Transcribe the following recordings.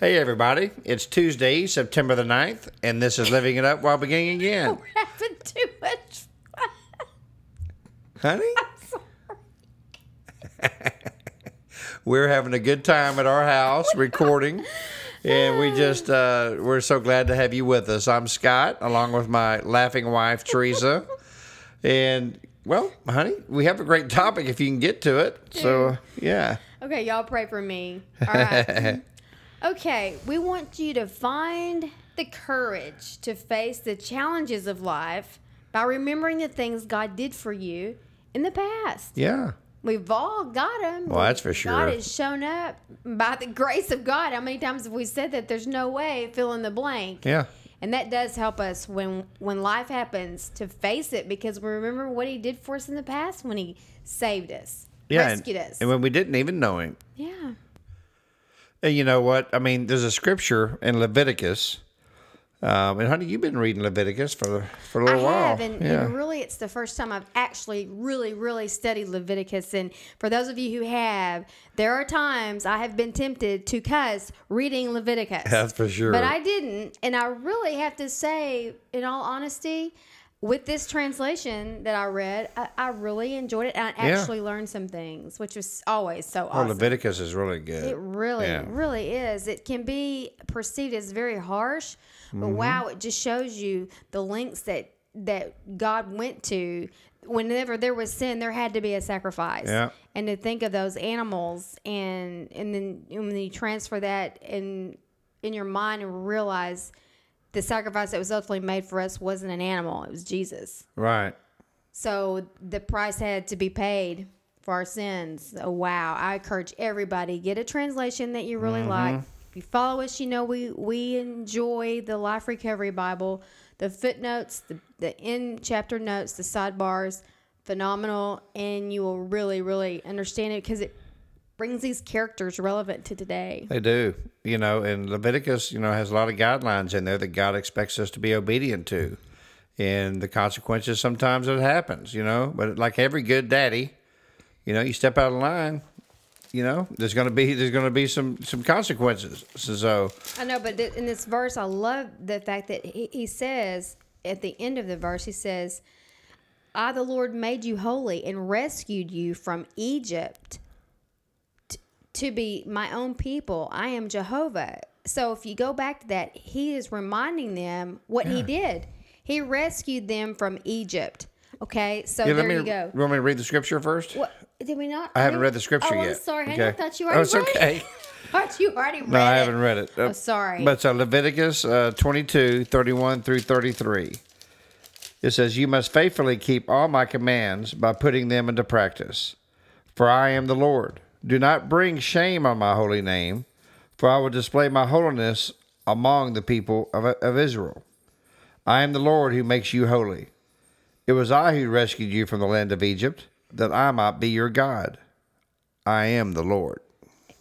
Hey, everybody. It's Tuesday, September the 9th, and this is Living It Up While Beginning Again. We're having too much fun. Honey? We're having a good time at our house recording, and we just, uh, we're so glad to have you with us. I'm Scott, along with my laughing wife, Teresa. And, well, honey, we have a great topic if you can get to it. So, yeah. Okay, y'all pray for me. All right. Okay, we want you to find the courage to face the challenges of life by remembering the things God did for you in the past. Yeah. We've all got them. Well, that's for sure. God has shown up by the grace of God. How many times have we said that? There's no way fill in the blank. Yeah. And that does help us when when life happens to face it because we remember what He did for us in the past when He saved us, Yeah. rescued and, us. and when we didn't even know him. yeah. And you know what? I mean, there's a scripture in Leviticus. Um, and honey, you've been reading Leviticus for for a I little while. have, and, yeah. and really, it's the first time I've actually really, really studied Leviticus. And for those of you who have, there are times I have been tempted to cuss reading Leviticus. That's for sure. But I didn't, and I really have to say, in all honesty, with this translation that I read, I, I really enjoyed it, and I Yeah. actually learned some things, which was always so oh, awesome. Leviticus is really good. It really, Yeah. really is. It can be perceived as very harsh, but Mm-hmm. wow, it just shows you the lengths that that God went to. Whenever there was sin, there had to be a sacrifice. Yeah. And to think of those animals, and and then when you transfer that in in your mind and realize the sacrifice that was ultimately made for us wasn't an animal; it was Jesus. right. So the price had to be paid for our sins. Oh, wow. I encourage everybody get a translation that you really Mm-hmm. like. If you follow us, you know we we enjoy the Life Recovery Bible, the footnotes, the the in chapter notes, the sidebars, phenomenal, and you will really really understand it because it brings these characters relevant to today. They do. You know, and Leviticus, you know, has a lot of guidelines in there that God expects us to be obedient to. And the consequences sometimes it happens, you know. But like every good daddy, you know, you step out of line, you know, there's gonna be there's gonna be some some consequences. So, I know, but th- in this verse, I love the fact that he, he says at the end of the verse, he says, I, the Lord, made you holy and rescued you from Egypt to be my own people. I am Jehovah. So if you go back to that, he is reminding them what he did. He rescued them from Egypt. Okay, so Yeah, there me, you go. You want me to read the scripture first? What did we not? I haven't read the scripture oh, yet. I'm sorry. Okay. I thought you Oh, already it's read okay. it. thought you already read No, I haven't read it. Oh, sorry. But so Leviticus uh, 22, 31 through 33. It says, You must faithfully keep all my commands by putting them into practice. For I am the Lord. Do not bring shame on my holy name, for I will display my holiness among the people of, of Israel. I am the Lord who makes you holy. It was I who rescued you from the land of Egypt, that I might be your God. I am the Lord.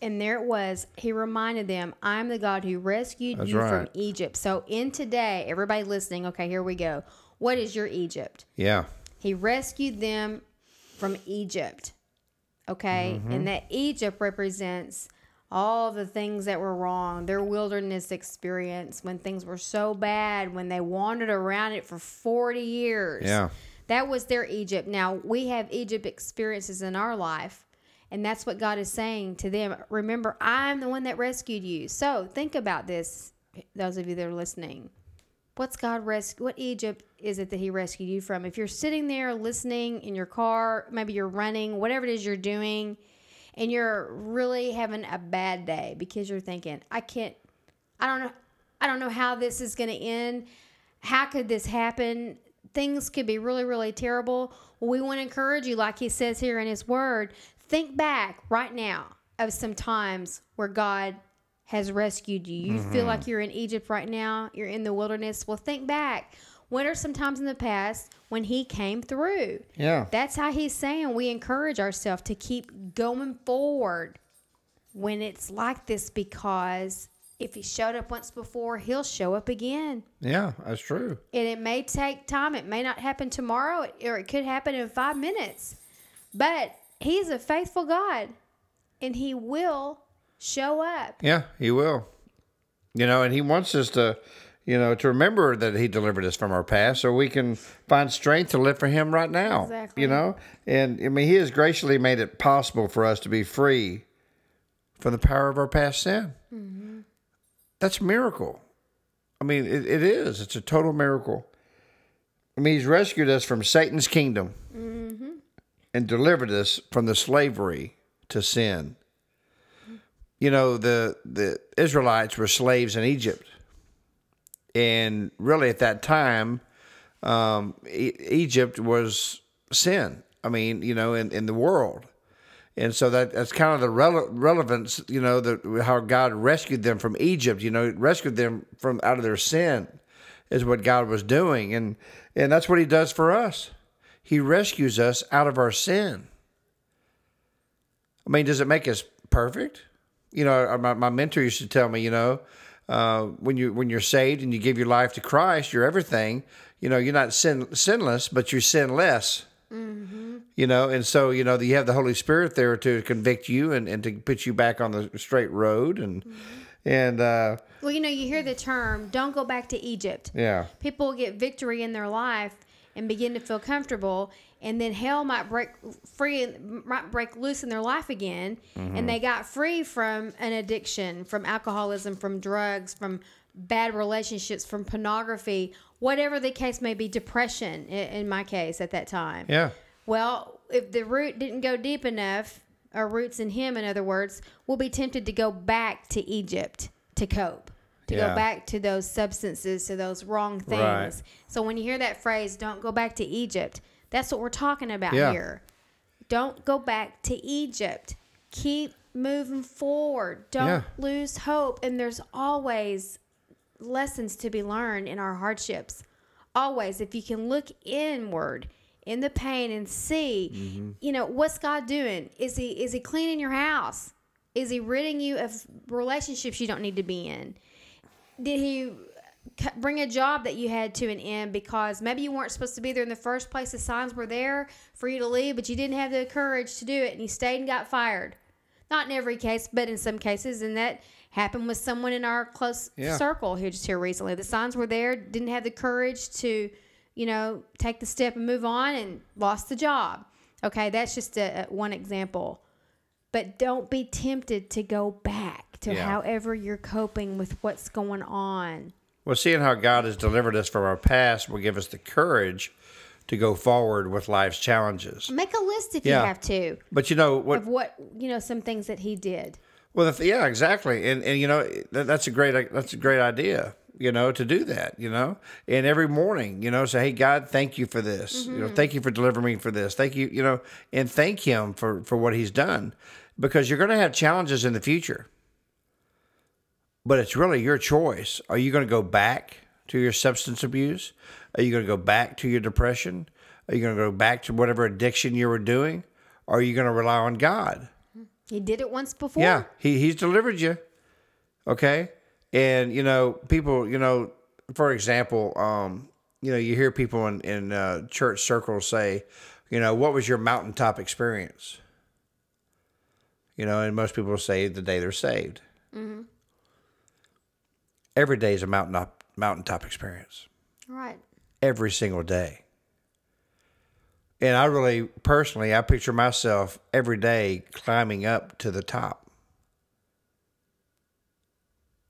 And there it was. He reminded them, I'm the God who rescued That's you from. Egypt. So, in today, everybody listening, okay, here we go. What is your Egypt? Yeah. He rescued them from Egypt. Okay? Mm-hmm. And that Egypt represents all the things that were wrong, their wilderness experience when things were so bad, when they wandered around it for 40 years. Yeah. That was their Egypt. Now, we have Egypt experiences in our life. And that's what God is saying to them. Remember, I'm the one that rescued you. So think about this, those of you that are listening. What's God rescue? What Egypt is it that He rescued you from? If you're sitting there listening in your car, maybe you're running, whatever it is you're doing, and you're really having a bad day because you're thinking, I can't, I don't know, I don't know how this is going to end. How could this happen? Things could be really, really terrible. Well, we want to encourage you, like He says here in His Word. Think back right now of some times where God has rescued you. You feel like mm-hmm. you're in Egypt right now, you're in the wilderness. Well, think back. When are some times in the past when He came through? Yeah. That's how He's saying we encourage ourselves to keep going forward when it's like this because if He showed up once before, He'll show up again. Yeah, that's true. And it may take time. It may not happen tomorrow, or it could happen in five minutes. But He's a faithful God, and He will show up. Yeah, he will. You know, and he wants us to, you know, to remember that he delivered us from our past so we can find strength to live for him right now. Exactly. You know? And I mean he has graciously made it possible for us to be free from the power of our past sin. Mm-hmm. That's a miracle. I mean, it, it is. It's a total miracle. I mean, he's rescued us from Satan's kingdom mm-hmm. and delivered us from the slavery to sin you know the the Israelites were slaves in Egypt, and really at that time, um, e- Egypt was sin. I mean, you know, in, in the world, and so that that's kind of the rele- relevance. You know, the how God rescued them from Egypt. You know, rescued them from out of their sin, is what God was doing, and and that's what He does for us. He rescues us out of our sin. I mean, does it make us perfect? You know, my, my mentor used to tell me, you know, uh, when you when you're saved and you give your life to Christ, you're everything. You know, you're not sin, sinless, but you're sinless. You know, and so you know you have the Holy Spirit there to convict you and, and to put you back on the straight road and and uh, Well, you know, you hear the term, don't go back to Egypt. yeah, People get victory in their life and begin to feel comfortable, and then hell might break free, might break loose in their life again, and mm-hmm. they got free from an addiction, from alcoholism, from drugs, from bad relationships, from pornography, whatever the case may be, depression in my case at that time. yeah, Well, if the root didn't go deep enough, or roots in him, in other words, we'll be tempted to go back to Egypt to cope, to Yeah. go back to those substances, to those wrong things. Right. So when you hear that phrase, don't go back to Egypt, that's what we're talking about Yeah. here. Don't go back to Egypt. Keep moving forward. Don't Yeah. lose hope. And there's always lessons to be learned in our hardships. Always, if you can look inward in the pain and see, Mm-hmm. you know, what's God doing? Is he is he cleaning your house? Is he ridding you of relationships you don't need to be in? Did he bring a job that you had to an end because maybe you weren't supposed to be there in the first place? The signs were there for you to leave, but you didn't have the courage to do it, and you stayed and got fired. Not in every case, but in some cases, and that happened with someone in our close Yeah. circle who just here recently. The signs were there, didn't have the courage to, you know, take the step and move on, and lost the job. Okay, that's just a, a- one example. But don't be tempted to go back to Yeah. however you're coping with what's going on. Well, seeing how God has delivered us from our past will give us the courage to go forward with life's challenges. Make a list if Yeah. you have to But you know what? of what you know some things that he did. Well, yeah, exactly, and and you know that, that's a great that's a great idea. You know to do that. You know, and every morning, you know, say, "Hey, God, thank you for this. You know, mm-hmm. thank you for delivering me for this. Thank you. You know, and thank Him for for what He's done, because you're going to have challenges in the future. But it's really your choice. Are you going to go back to your substance abuse? Are you going to go back to your depression? Are you going to go back to whatever addiction you were doing? Or are you going to rely on God? He did it once before. Yeah, he he's delivered you. Okay, and you know people. You know, for example, um, you know you hear people in in uh, church circles say, you know, what was your mountaintop experience? You know, and most people say the day they're saved. Every day is a mountain mountaintop mountaintop experience Right. every single day. And I really personally, I picture myself every day climbing up to the top.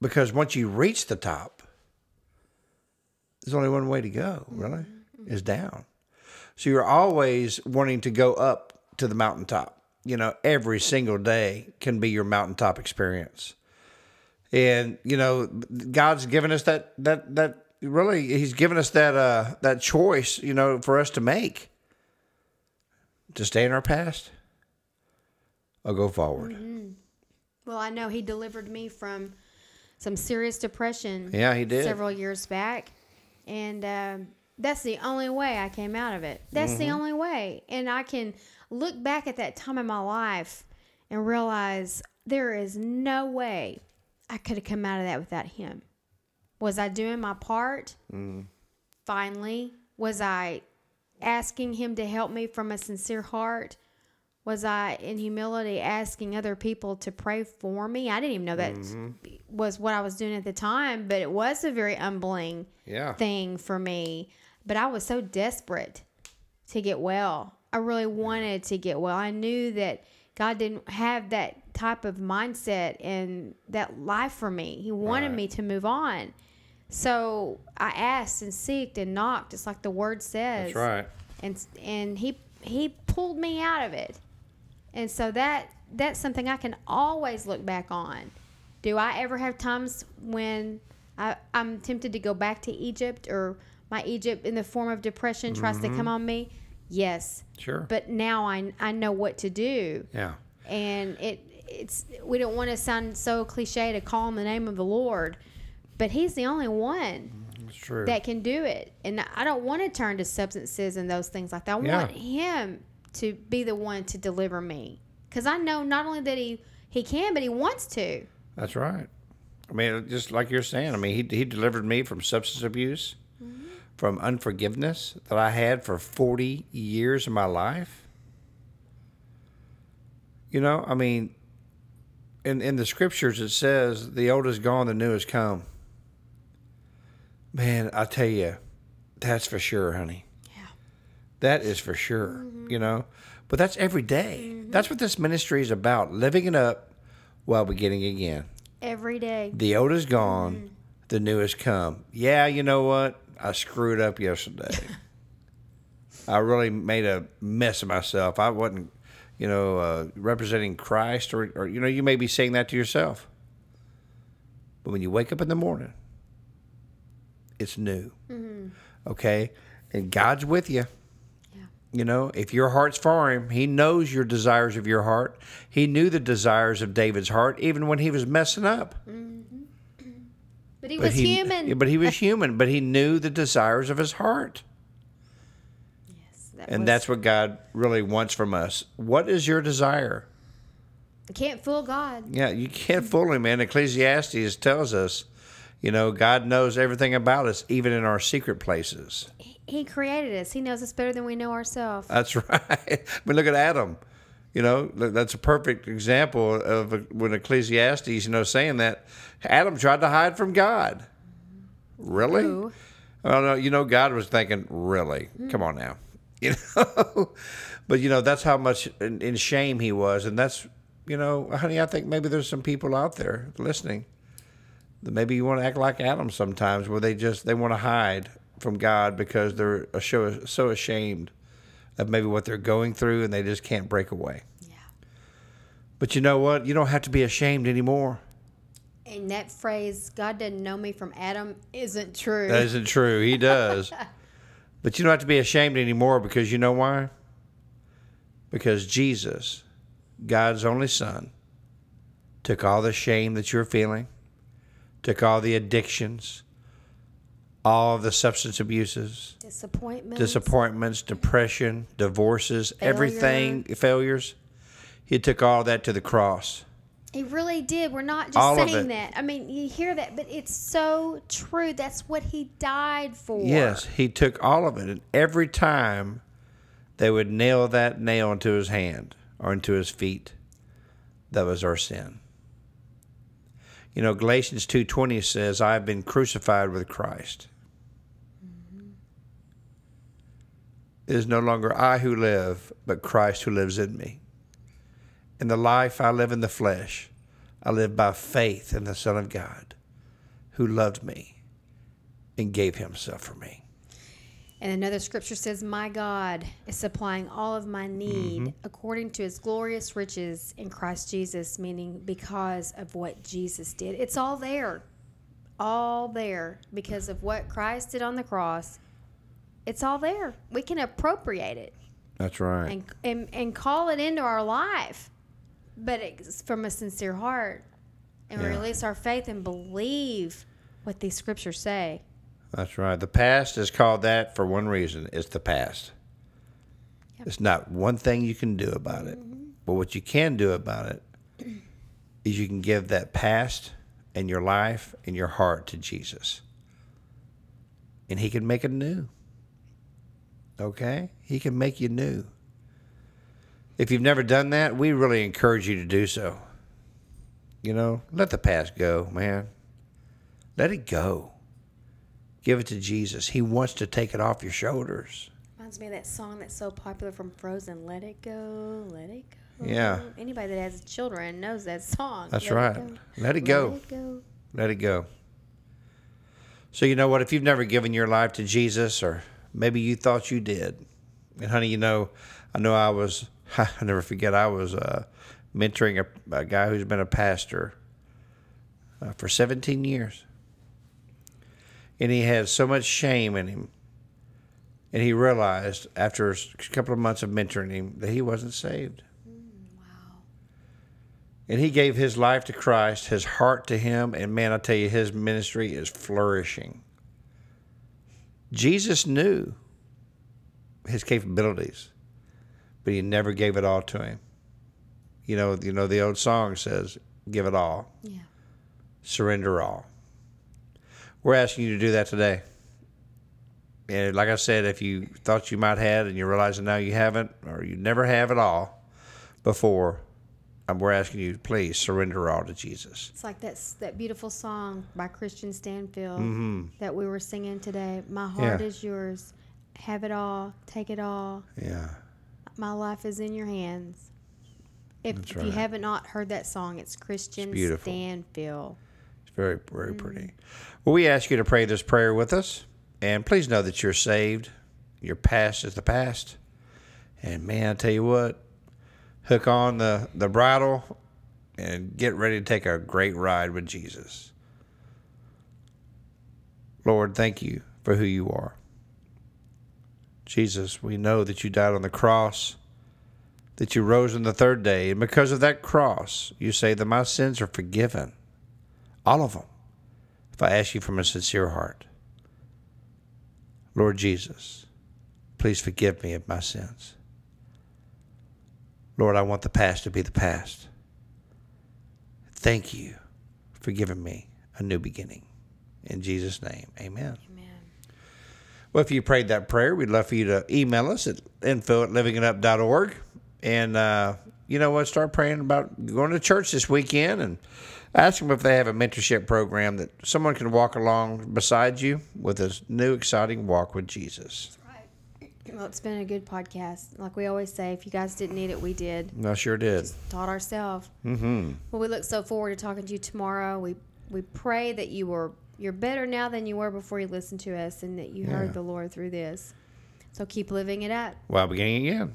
Because once you reach the top, there's only one way to go, really, mm-hmm. is down. So you're always wanting to go up to the mountaintop. You know, every single day can be your mountaintop experience and you know god's given us that that that really he's given us that uh that choice you know for us to make to stay in our past or go forward Well, I know he delivered me from some serious depression. Yeah, he did. several years back, and um, that's the only way I came out of it. That's the Mm-hmm. only way, and I can look back at that time in my life and realize there is no way I could have come out of that without him. Was I doing my part? Mm. Finally, was I asking him to help me from a sincere heart? Was I in humility asking other people to pray for me? I didn't even know that Mm-hmm. was what I was doing at the time, but it was a very humbling Yeah. thing for me. But I was so desperate to get well. I really wanted to get well. I knew that God didn't have that type of mindset and that life for me. He wanted Right. me to move on. So I asked and seeked and knocked, It's like the word says That's right. and and he he pulled me out of it and so that that's something i can always look back on do i ever have times when I, i'm tempted to go back to egypt or my egypt in the form of depression tries to come mm-hmm. on me yes Sure. but now i, I know what to do yeah. and it it's we don't want to sound so cliche to call him the name of the lord but he's the only one that can do it. And I don't want to turn to substances and those things like that. I Yeah. want him to be the one to deliver me. Because I know not only that he, he can, but he wants to. That's right. I mean, just like you're saying, I mean, he, he delivered me from substance abuse, mm-hmm. from unforgiveness that I had for 40 years of my life. You know, I mean, in, in the scriptures, it says, the old is gone, the new has come. Man, I tell you, that's for sure, honey. Yeah. That is for sure, mm-hmm. you know. But that's every day. Mm-hmm. That's what this ministry is about living it up while beginning again. Every day. The old is gone, mm-hmm. the new has come. Yeah, you know what? I screwed up yesterday. I really made a mess of myself. I wasn't, you know, uh, representing Christ, or, or, you know, you may be saying that to yourself. But when you wake up in the morning, it's new. Okay? And God's with you. Yeah. You know, if your heart's for him, he knows your desires of your heart. He knew the desires of David's heart even when he was messing up. But he But was he, human. But he was human, but he knew the desires of his heart. And was- that's what God really wants from us. What is your desire? You can't fool God. Yeah, you can't fool him, man. Ecclesiastes tells us, you know, God knows everything about us, even in our secret places. He- created us. He knows us better than we know ourselves. That's right. I mean, look at Adam. You know, that's a perfect example of when Ecclesiastes, you know, saying that Adam tried to hide from God. Really? Who? Well, no, you know, God was thinking, really? Come on now. You know? but, you know, that's how much in, in shame he was. And that's, you know, honey, I think maybe there's some people out there listening that maybe you want to act like Adam sometimes where they just, they want to hide from God because they're so, so ashamed of maybe what they're going through and they just can't break away. Yeah. But you know what? You don't have to be ashamed anymore. And that phrase, God didn't know me from Adam, isn't true. That isn't true. He does. but you don't have to be ashamed anymore because you know why? Because Jesus, God's only Son, took all the shame that you're feeling, took all the addictions, all the substance abuses, Disappointment. disappointments, depression, divorces, everything, failures. He took all that to the cross. He really did. We're not just All saying that. I mean, you hear that, but it's so true. That's what he died for. Yes, he took all of it. And every time they would nail that nail into his hand or into his feet, that was our sin. You know, Galatians 2:20 says, "I have been crucified with Christ." It is no longer I who live, but Christ who lives in me. In the life I live in the flesh, I live by faith in the Son of God, who loved me and gave himself for me. And another scripture says, My God is supplying all of my need Mm-hmm. according to his glorious riches in Christ Jesus, meaning because of what Jesus did. It's all there. All there because of what Christ did on the cross. It's all there. We can appropriate it That's right. and, and, and call it into our life. But it's from a sincere heart and Yeah. release our faith and believe what these scriptures say. That's right. The past is called that for one reason. It's the past. Yep. There's not one thing you can do about it. Mm-hmm. But what you can do about it is you can give that past and your life and your heart to Jesus. And he can make it new. Okay? He can make you new. If you've never done that, we really encourage you to do so. You know, let the past go, man. Let it go. Give it to Jesus. He wants to take it off your shoulders. Reminds me of that song that's so popular from Frozen. Let it go, let it go. Yeah. Anybody that has children knows that song. That's Let right. go. Let it go. Let it go. Let it go. So, you know what? If you've never given your life to Jesus, or maybe you thought you did, and honey, you know, I know I was, I never forget, I was uh, mentoring a, a guy who's been a pastor uh, for 17 years. And he had so much shame in him. And he realized after a couple of months of mentoring him that he wasn't saved. Wow. And he gave his life to Christ, his heart to him, and man, I tell you, his ministry is flourishing. Jesus knew his capabilities, but he never gave it all to him. You know, you know the old song says, "Give it all, Yeah. surrender all." We're asking you to do that today. And like I said, if you thought you might have and you're realizing now you haven't, or you never have at all before, um, we're asking you, please surrender all to Jesus. It's like that that beautiful song by Kristian Stanfill that we were singing today. My heart Mm-hmm. Yeah. is yours. Have it all. Take it all. Yeah. My life is in your hands. If, if you haven't not heard that song, it's Kristian beautiful. Stanfill. It's very, very mm-hmm. pretty. Well, we ask you to pray this prayer with us. And please know that you're saved. Your past is the past. And man, I tell you what, hook on the, the bridle and get ready to take a great ride with Jesus. Lord, thank you for who you are. Jesus, we know that you died on the cross, that you rose on the third day, and because of that cross, you say that my sins are forgiven. All of them. If I ask you from a sincere heart, Lord Jesus, please forgive me of my sins. Lord, I want the past to be the past. Thank you for giving me a new beginning. In Jesus' name, amen. Well, if you prayed that prayer, we'd love for you to email us at info at livingitup.org. And uh, you know what? Start praying about going to church this weekend and ask them if they have a mentorship program that someone can walk along beside you with a new, exciting walk with Jesus. Well, it's been a good podcast. Like we always say, if you guys didn't need it, we did. I sure did. Taught ourselves. Mm-hmm. Well, we look so forward to talking to you tomorrow. We we pray that you were you're better now than you were before you listened to us, and that you Yeah. heard the Lord through this. So keep living it up. Well, beginning again.